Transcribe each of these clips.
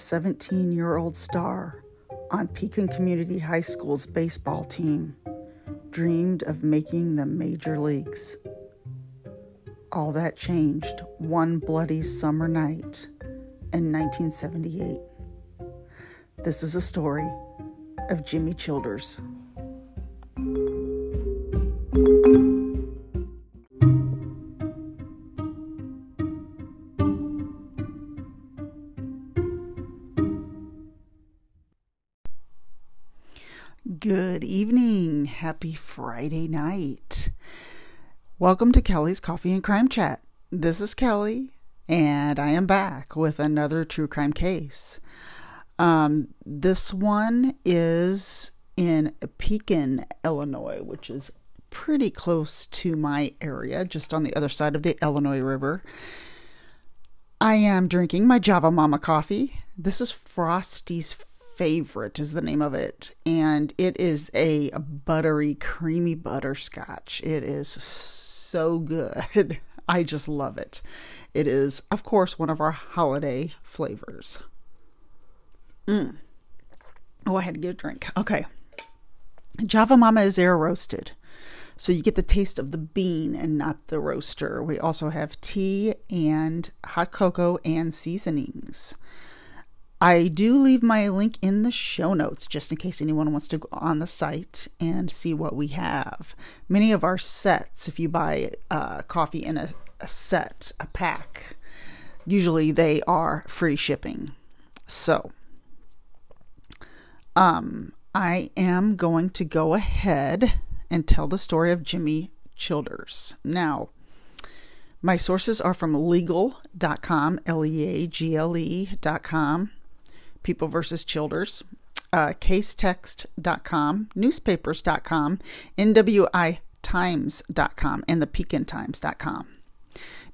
17 year old star on Pekin Community High School's baseball team dreamed of making the major leagues. All that changed one bloody summer night in 1978. This is a story of Jimmy Childers. Friday night. Welcome to Kelli's Coffee and Crime Chat. This is Kelli, and I am back with another true crime case. Um, this one is in Pekin, Illinois, which is pretty close to my area, just on the other side of the Illinois River. I am drinking my Java Momma coffee. This is Frosty's favorite is the name of it. And it is a buttery creamy butterscotch. It is so good. I just love it. It is of course one of our holiday flavors. Mm. oh i had to get a drink. Okay. Java momma is air roasted. So you get the taste of the bean and not the roaster. We also have tea and hot cocoa and seasonings I do leave my link in the show notes just in case anyone wants to go on the site and see what we have. Many of our sets, if you buy uh, coffee in a, a set, a pack, usually they are free shipping. So, um, I am going to go ahead and tell the story of Jimmy Childers. Now, my sources are from leagle.com, L E A G L E.com People versus Childers, uh, casetext.com, newspapers.com, NWITimes.com, and the PekinTimes.com.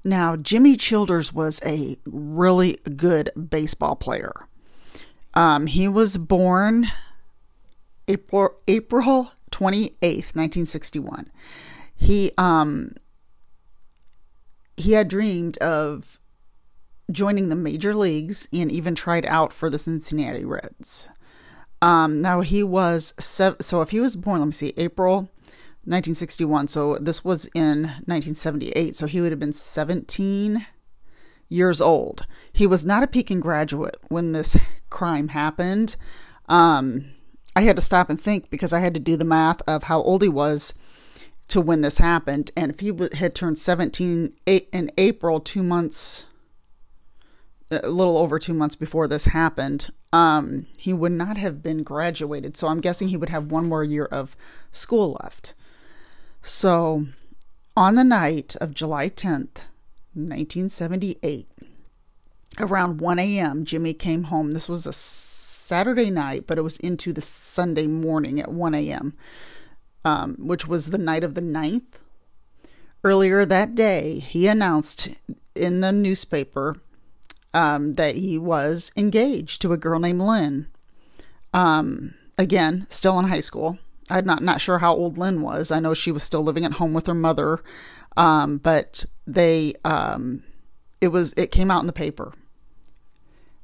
Now, Jimmy Childers was a really good baseball player. Um, he was born April April 28th, 1961. He um he had dreamed of joining the major leagues and even tried out for the Cincinnati Reds. Um, now he was so if he was born, let me see, April 1961. So this was in 1978. So he would have been 17 years old. He was not a Pekin graduate when this crime happened. Um, I had to stop and think because I had to do the math of how old he was to when this happened. And if he had turned 17 in April, two months a little over two months before this happened, um, he would not have been graduated. So I'm guessing he would have one more year of school left. So on the night of July 10th, 1978, around 1 a.m., Jimmy came home. This was a Saturday night, but it was into the Sunday morning at 1 a.m., um, which was the night of the 9th. Earlier that day, he announced in the newspaper um, that he was engaged to a girl named Lynn. Um, again, still in high school. I'm not not sure how old Lynn was. I know she was still living at home with her mother, um, but they um, it was it came out in the paper,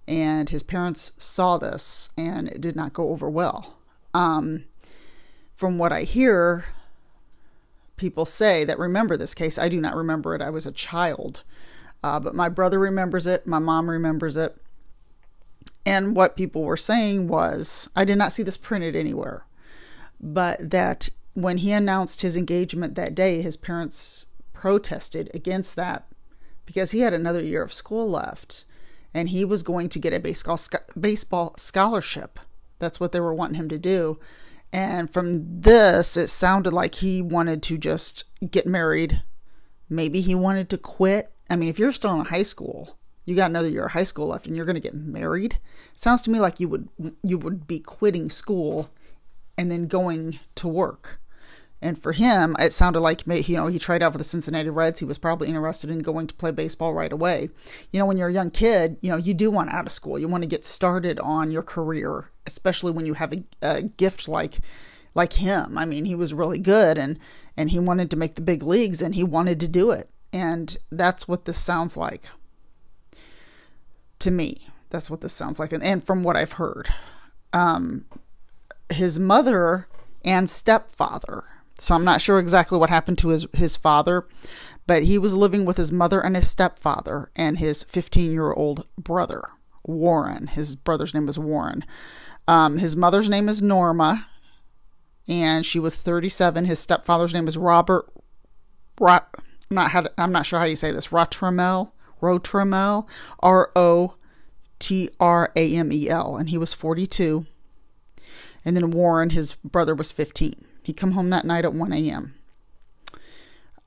and his parents saw this, and it did not go over well. Um, from what I hear, people say that remember this case. I do not remember it. I was a child. Uh, but my brother remembers it, my mom remembers it. And what people were saying was, I did not see this printed anywhere, but that when he announced his engagement that day, his parents protested against that because he had another year of school left and he was going to get a baseball, baseball scholarship. That's what they were wanting him to do. And from this, it sounded like he wanted to just get married. Maybe he wanted to quit I mean, if you're still in high school, you got another year of high school left and you're going to get married. Sounds to me like you would you would be quitting school and then going to work. And for him, it sounded like you know he tried out for the Cincinnati Reds. He was probably interested in going to play baseball right away. You know, when you're a young kid, you know you do want out of school. You want to get started on your career, especially when you have a, a gift like like him. I mean, he was really good and and he wanted to make the big leagues and he wanted to do it. And that's what this sounds like to me. that's what this sounds like, and, and from what I've heard, um, his mother and stepfather. So I'm not sure exactly what happened to his his father, but he was living with his mother and his stepfather and his 15 year old brother Warren. His brother's name is Warren. Um, his mother's name is Norma, and she was 37. His stepfather's name is Robert. Rot, I'm not how to, I'm not sure how you say this. Rotramel, Rotramel, R O T R A M E L, and he was 42. And then Warren, his brother, was 15. He come home that night at 1 a.m.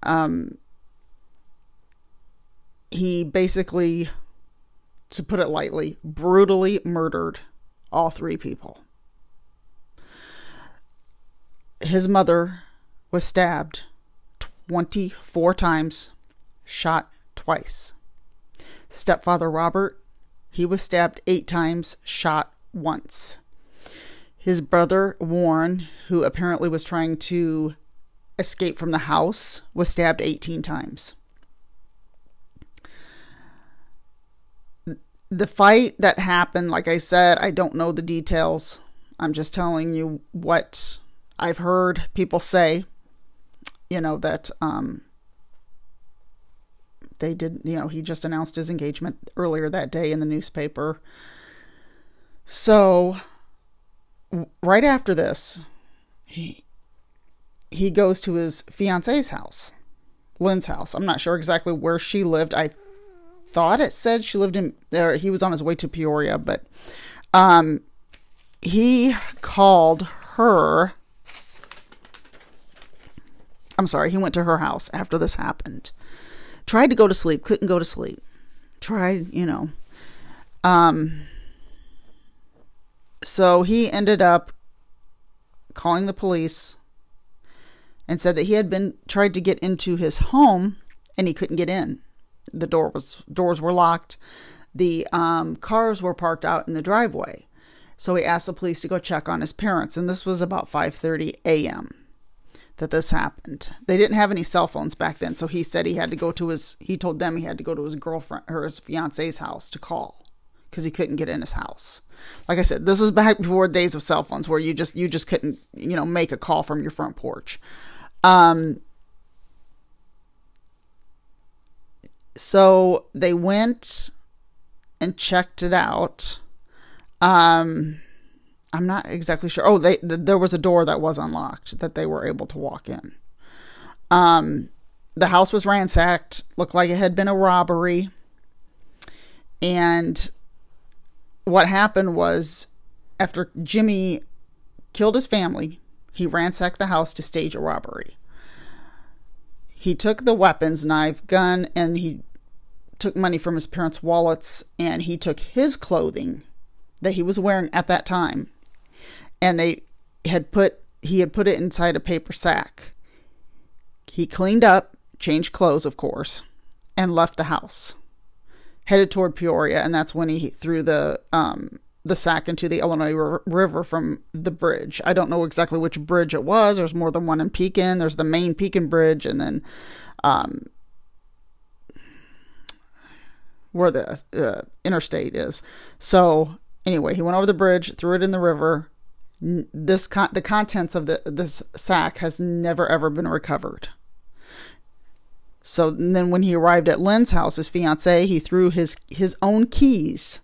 Um, he basically, to put it lightly, brutally murdered all three people. His mother was stabbed 24 times, shot twice. Stepfather Robert, he was stabbed eight times, shot once. His brother Warren, who apparently was trying to escape from the house, was stabbed 18 times. The fight that happened, like I said, I don't know the details. I'm just telling you what I've heard people say, you know, that um, they did, you know, he just announced his engagement earlier that day in the newspaper. So, right after this, he he goes to his fiance's house, Lynn's house. I'm not sure exactly where she lived. I thought it said she lived in. He was on his way to Peoria, but um, he called her I'm sorry, he went to her house after this happened. Tried to go to sleep, couldn't go to sleep. Tried, you know. Um so he ended up calling the police and said that he had been tried to get into his home and he couldn't get in. The door was doors were locked. The um, cars were parked out in the driveway. So he asked the police to go check on his parents, and this was about 5:30 a.m that this happened. They didn't have any cell phones back then, so he said he had to go to his he told them he had to go to his girlfriend or his fiance's house to call because he couldn't get in his house. Like I said, this is back before days of cell phones where you just you just couldn't, you know, make a call from your front porch. Um so they went and checked it out. Um I'm not exactly sure. Oh, they th- there was a door that was unlocked that they were able to walk in. Um, the house was ransacked. Looked like it had been a robbery. And what happened was, after Jimmy killed his family, he ransacked the house to stage a robbery. He took the weapons, knife, gun, and he took money from his parents' wallets and he took his clothing that he was wearing at that time and they had put he had put it inside a paper sack. He cleaned up, changed clothes, of course, and left the house. Headed toward Peoria, and that's when he threw the um, the sack into the Illinois River from the bridge. I don't know exactly which bridge it was. There's more than one in Pekin. There's the main Pekin Bridge, and then um, where the uh, interstate is. So anyway, he went over the bridge, threw it in the river, this con- the contents of the this sack has never ever been recovered. So then when he arrived at Lynn's house, his fiance, he threw his his own keys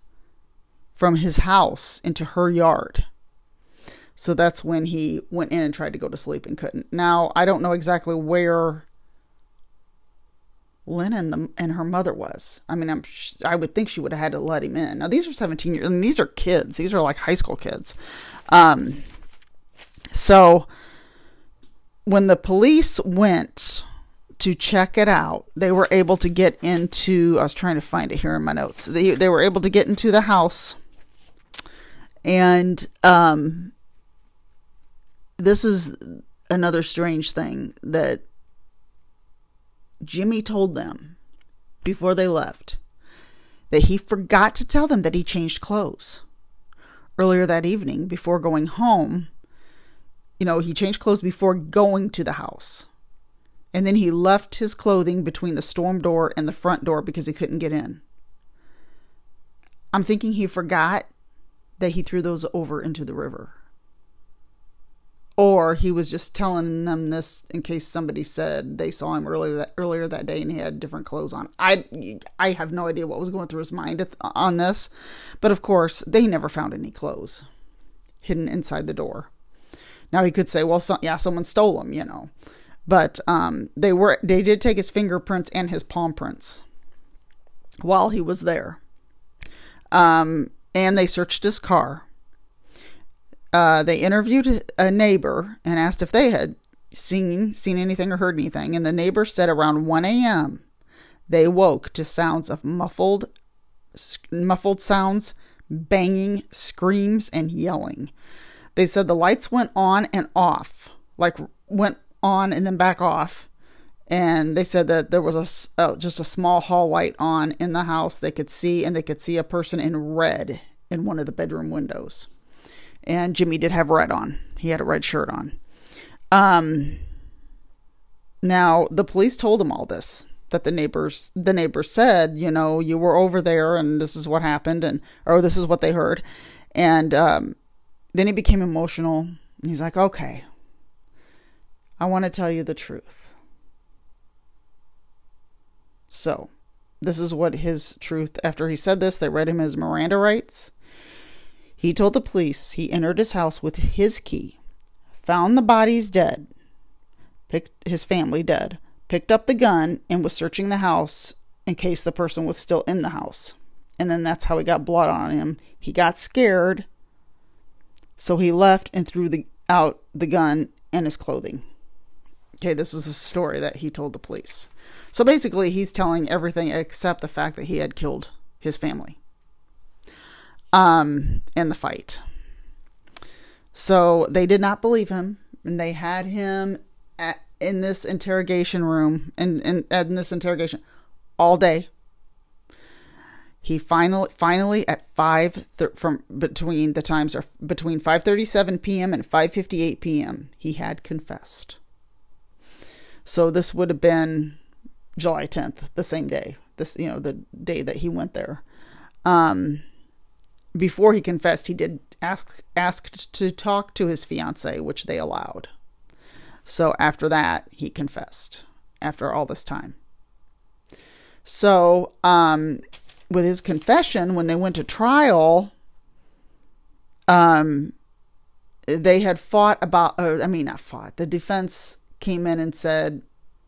from his house into her yard. So that's when he went in and tried to go to sleep and couldn't. Now, I don't know exactly where Lynn and, the, and her mother was. I mean, I'm, I would think she would have had to let him in. Now, these are 17 years, and these are kids. These are like high school kids. Um, so when the police went to check it out, they were able to get into. I was trying to find it here in my notes. They they were able to get into the house, and um, this is another strange thing that Jimmy told them before they left that he forgot to tell them that he changed clothes earlier that evening before going home. You know, he changed clothes before going to the house. And then he left his clothing between the storm door and the front door because he couldn't get in. I'm thinking he forgot that he threw those over into the river. Or he was just telling them this in case somebody said they saw him earlier that, earlier that day and he had different clothes on. I I have no idea what was going through his mind on this, but of course they never found any clothes hidden inside the door. Now he could say, "Well, so, yeah, someone stole them," you know, but um, they were they did take his fingerprints and his palm prints while he was there. Um, and they searched his car. Uh, they interviewed a neighbor and asked if they had seen seen anything or heard anything, and the neighbor said around 1 a.m. they woke to sounds of muffled muffled sounds, banging, screams, and yelling. They said the lights went on and off, like went on and then back off, and they said that there was a just a small hall light on in the house they could see and they could see a person in red in one of the bedroom windows and jimmy did have red on. He had a red shirt on. Um now the police told him all this that the neighbors the neighbors said you know you were over there and this is what happened and or this is what they heard. And um then he became emotional. He's like okay i want to tell you the truth. So, this is what his truth, after he said this, they read him his Miranda rights. He told the police he entered his house with his key, found the bodies dead, picked his family dead, picked up the gun, and was searching the house in case the person was still in the house. And then that's how he got blood on him. He got scared, so he left and threw the, out the gun and his clothing. Okay, this is a story that he told the police. So basically, he's telling everything except the fact that he had killed his family um, in the fight. So they did not believe him, and they had him at, in this interrogation room and in, in, in this interrogation all day. He finally, finally at five th- from between the times are between five thirty seven p.m. and five fifty eight p.m. He had confessed. So this would have been July 10th, the same day, this, you know, the day that he went there. Um, before he confessed, he did ask asked to talk to his fiance, which they allowed. So after that, he confessed after all this time. So, um, with his confession, when they went to trial, um, they had fought about, or, I mean, not fought, the defense came in and said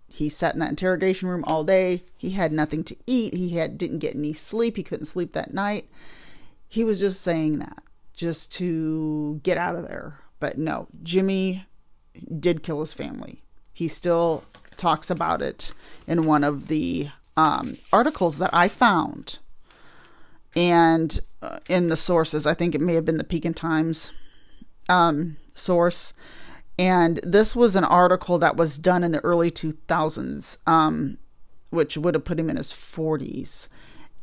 he sat in that interrogation room all day. He had nothing to eat. He had didn't get any sleep. He couldn't sleep that night. He was just saying that just to get out of there. But no, Jimmy did kill his family. He still talks about it in one of the um, articles that I found. And uh, in the sources, I think it may have been the Pekin Times um, source and this was an article that was done in the early 2000s, um, which would have put him in his 40s.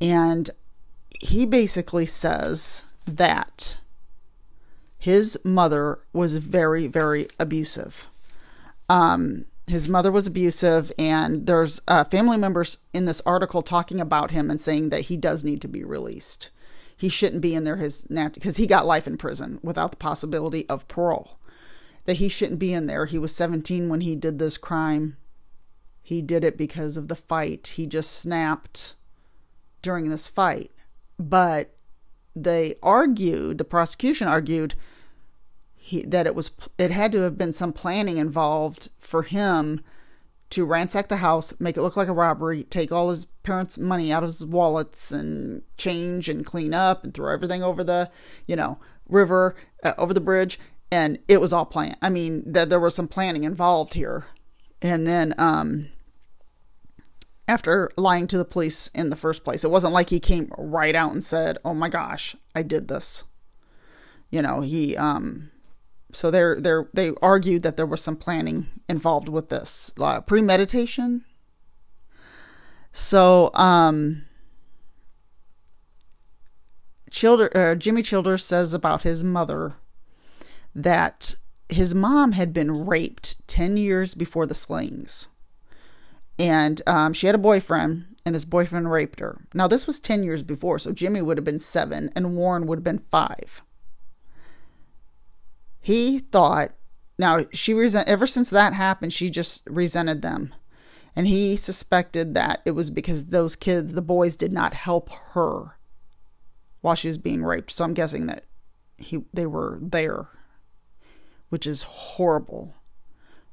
And he basically says that his mother was very, very abusive. Um, his mother was abusive, and there's uh, family members in this article talking about him and saying that he does need to be released. He shouldn't be in there his because he got life in prison without the possibility of parole that he shouldn't be in there. He was 17 when he did this crime. He did it because of the fight. He just snapped during this fight. But they argued, the prosecution argued, he, that it was it had to have been some planning involved for him to ransack the house, make it look like a robbery, take all his parents' money out of his wallets and change and clean up and throw everything over the, you know, river, uh, over the bridge and it was all planned. I mean, that there was some planning involved here. And then um, after lying to the police in the first place, it wasn't like he came right out and said, "Oh my gosh, I did this." You know, he um, so they're they they argued that there was some planning involved with this uh, premeditation. So um, Childer, uh, Jimmy Childers says about his mother that his mom had been raped 10 years before the slayings. And um, she had a boyfriend, and this boyfriend raped her. Now, this was 10 years before, so Jimmy would have been seven and Warren would have been five. He thought, now she resent, ever since that happened, she just resented them. And he suspected that it was because those kids, the boys, did not help her while she was being raped. So I'm guessing that he they were there, which is horrible.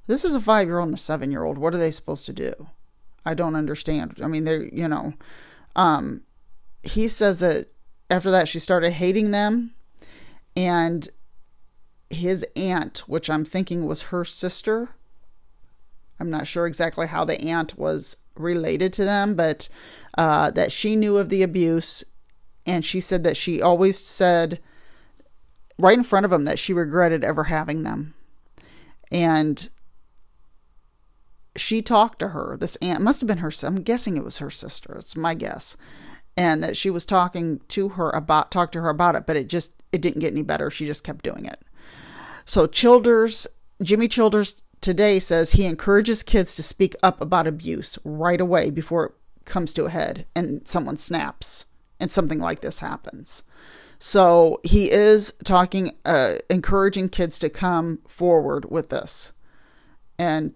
This is a five year old and a seven year old. What are they supposed to do? I don't understand. I mean, they're, you know, um, he says that after that she started hating them and his aunt, which I'm thinking was her sister. I'm not sure exactly how the aunt was related to them, but uh, that she knew of the abuse. And she said that she always said right in front of him that she regretted ever having them. And she talked to her. This aunt must have been her. I'm guessing it was her sister. It's my guess, and that she was talking to her about talk to her about it, but it just it didn't get any better. She just kept doing it. So Childers, Jimmy Childers today says he encourages kids to speak up about abuse right away before it comes to a head and someone snaps and something like this happens. So he is talking, uh, encouraging kids to come forward with this and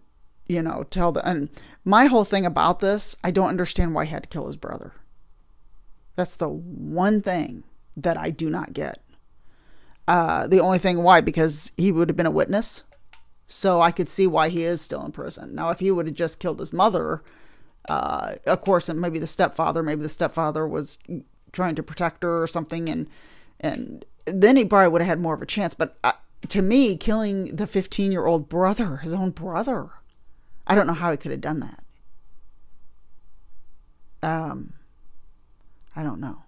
you know, tell the and my whole thing about this, I don't understand why he had to kill his brother. That's the one thing that I do not get. Uh, the only thing why because he would have been a witness, so I could see why he is still in prison. Now, if he would have just killed his mother, uh, of course, and maybe the stepfather, maybe the stepfather was trying to protect her or something, and and then he probably would have had more of a chance. But uh, to me, killing the 15 year old brother, his own brother, I don't know how he could have done that. Um, I don't know.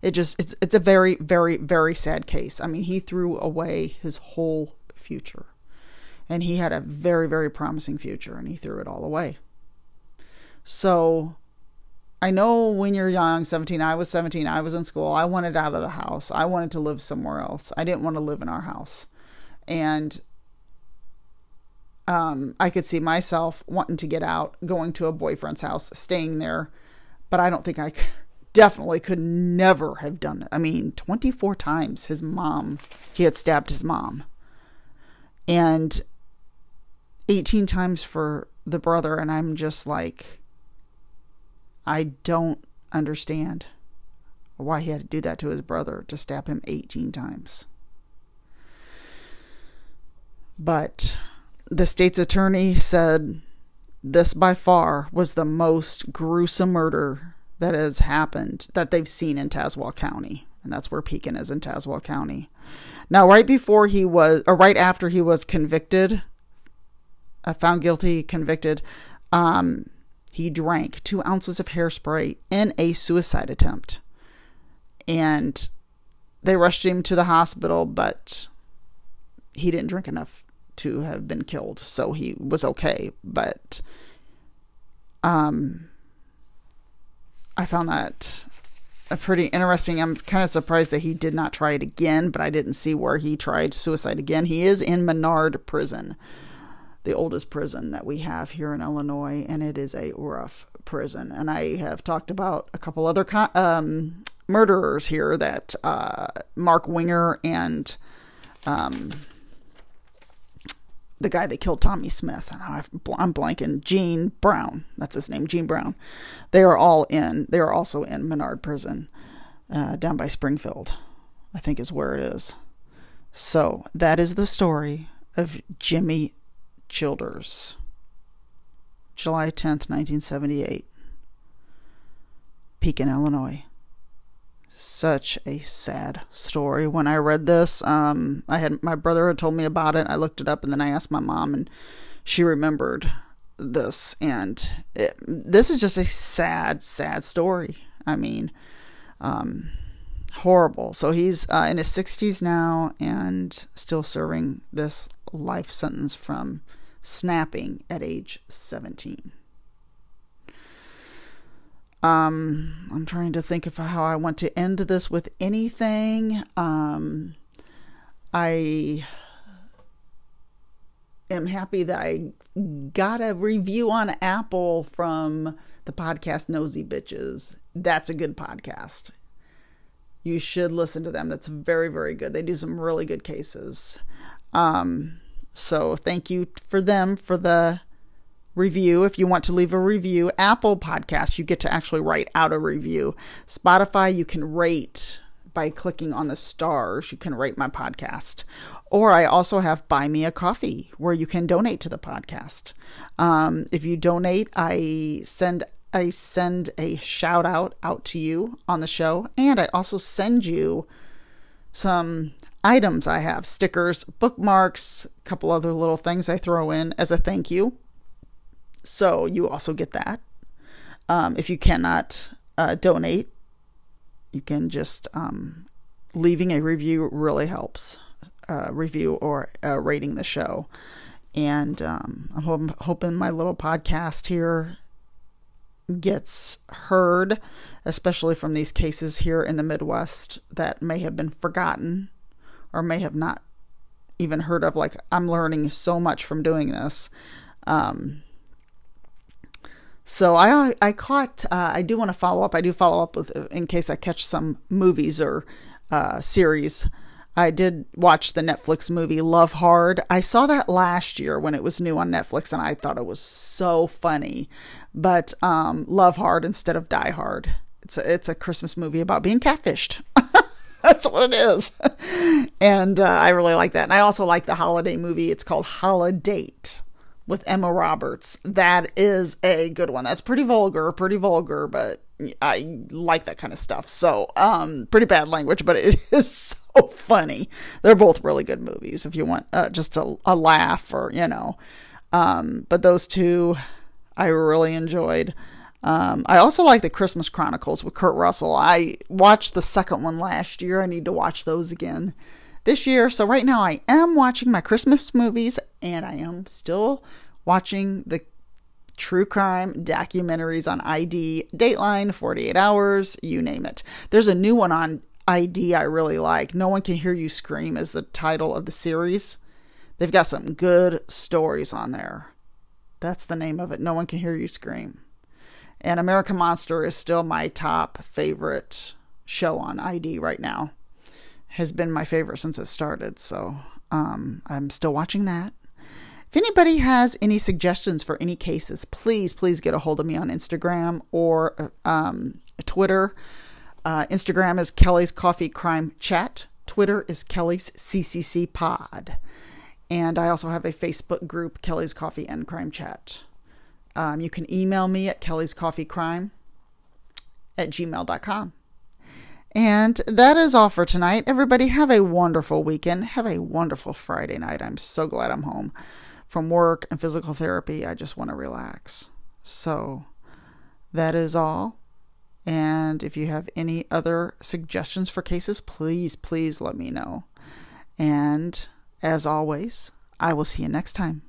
It just it's it's a very very very sad case. I mean, he threw away his whole future. And he had a very very promising future and he threw it all away. So I know when you're young, 17, I was 17, I was in school, I wanted out of the house. I wanted to live somewhere else. I didn't want to live in our house. And um, I could see myself wanting to get out, going to a boyfriend's house, staying there, but I don't think I definitely could never have done that. I mean, 24 times his mom, he had stabbed his mom, and 18 times for the brother, and I'm just like, I don't understand why he had to do that to his brother to stab him 18 times. But the state's attorney said this by far was the most gruesome murder that has happened that they've seen in Tazewell County. And that's where Pekin is in Tazewell County. Now, right before he was, or right after he was convicted, uh, found guilty, convicted, um, he drank two ounces of hairspray in a suicide attempt. And they rushed him to the hospital, but he didn't drink enough to have been killed, so he was okay. But um, I found that a pretty interesting. I'm kind of surprised that he did not try it again, but I didn't see where he tried suicide again. He is in Menard Prison, the oldest prison that we have here in Illinois, and it is a rough prison. And I have talked about a couple other um, murderers here that uh, Mark Winger and um, the guy that killed Tommy Smith. and I'm blanking. Gene Brown. That's his name, Gene Brown. They are all in. They are also in Menard Prison, uh, down by Springfield. I think is where it is. So that is the story of Jimmy Childers. July 10th, 1978. Pekin, Illinois such a sad story. When I read this, um, I had my brother had told me about it. I looked it up, and then I asked my mom, and she remembered this. And it, this is just a sad, sad story. I mean, um, horrible. So he's uh, in his 60s now and still serving this life sentence from snapping at age 17. Um, I'm trying to think of how I want to end this with anything. Um, I am happy that I got a review on Apple from the podcast Nosy Bitches. That's a good podcast. You should listen to them. That's very, very good. They do some really good cases. Um, so thank you for them for the review. If you want to leave a review, Apple Podcasts, you get to actually write out a review. Spotify, you can rate by clicking on the stars. You can rate my podcast. Or I also have Buy Me a Coffee where you can donate to the podcast. Um, if you donate, I send I send a shout out out to you on the show, and I also send you some items I have stickers, bookmarks, a couple other little things I throw in as a thank you. So you also get that. Um, if you cannot uh, donate, you can just um, leaving a review really helps. Uh, review or uh, rating the show. And um, I'm hoping, hoping my little podcast here gets heard, especially from these cases here in the Midwest that may have been forgotten or may have not even heard of. Like, I'm learning so much from doing this. Um, so I I caught uh, I do want to follow up. I do follow up with in case I catch some movies or uh, series. I did watch the Netflix movie Love Hard. I saw that last year when it was new on Netflix, and I thought it was so funny. But um, Love Hard instead of Die Hard. It's a, it's a Christmas movie about being catfished. That's what it is. and uh, I really like that. And I also like the holiday movie. It's called Holidate with Emma Roberts. That is a good one. That's pretty vulgar, pretty vulgar, but I like that kind of stuff. So, um, pretty bad language, but it is so funny. They're both really good movies if you want uh, just a, a laugh or, you know. Um, but those two I really enjoyed. Um, I also like the Christmas Chronicles with Kurt Russell. I watched the second one last year. I need to watch those again this year. So right now I am watching my Christmas movies and I am still watching the true crime documentaries on ID, Dateline, 48 Hours, you name it. There's a new one on ID I really like. No One Can Hear You Scream is the title of the series. They've got some good stories on there. That's the name of it. No One Can Hear You Scream. And American Monster is still my top favorite show on ID right now has been my favorite since it started. So um, I'm still watching that. If anybody has any suggestions for any cases, please, please get a hold of me on Instagram or um, Twitter. Uh, Instagram is Kelli's Coffee Crime Chat. Twitter is Kelli's CCC Pod. And I also have a Facebook group, Kelli's Coffee and Crime Chat. Um, you can email me at Kelli's Coffee Crime at gmail.com. And that is all for tonight. Everybody, have a wonderful weekend. Have a wonderful Friday night. I'm so glad I'm home from work and physical therapy. I just want to relax. So that is all. And if you have any other suggestions for cases, please, please let me know. And as always, I will see you next time.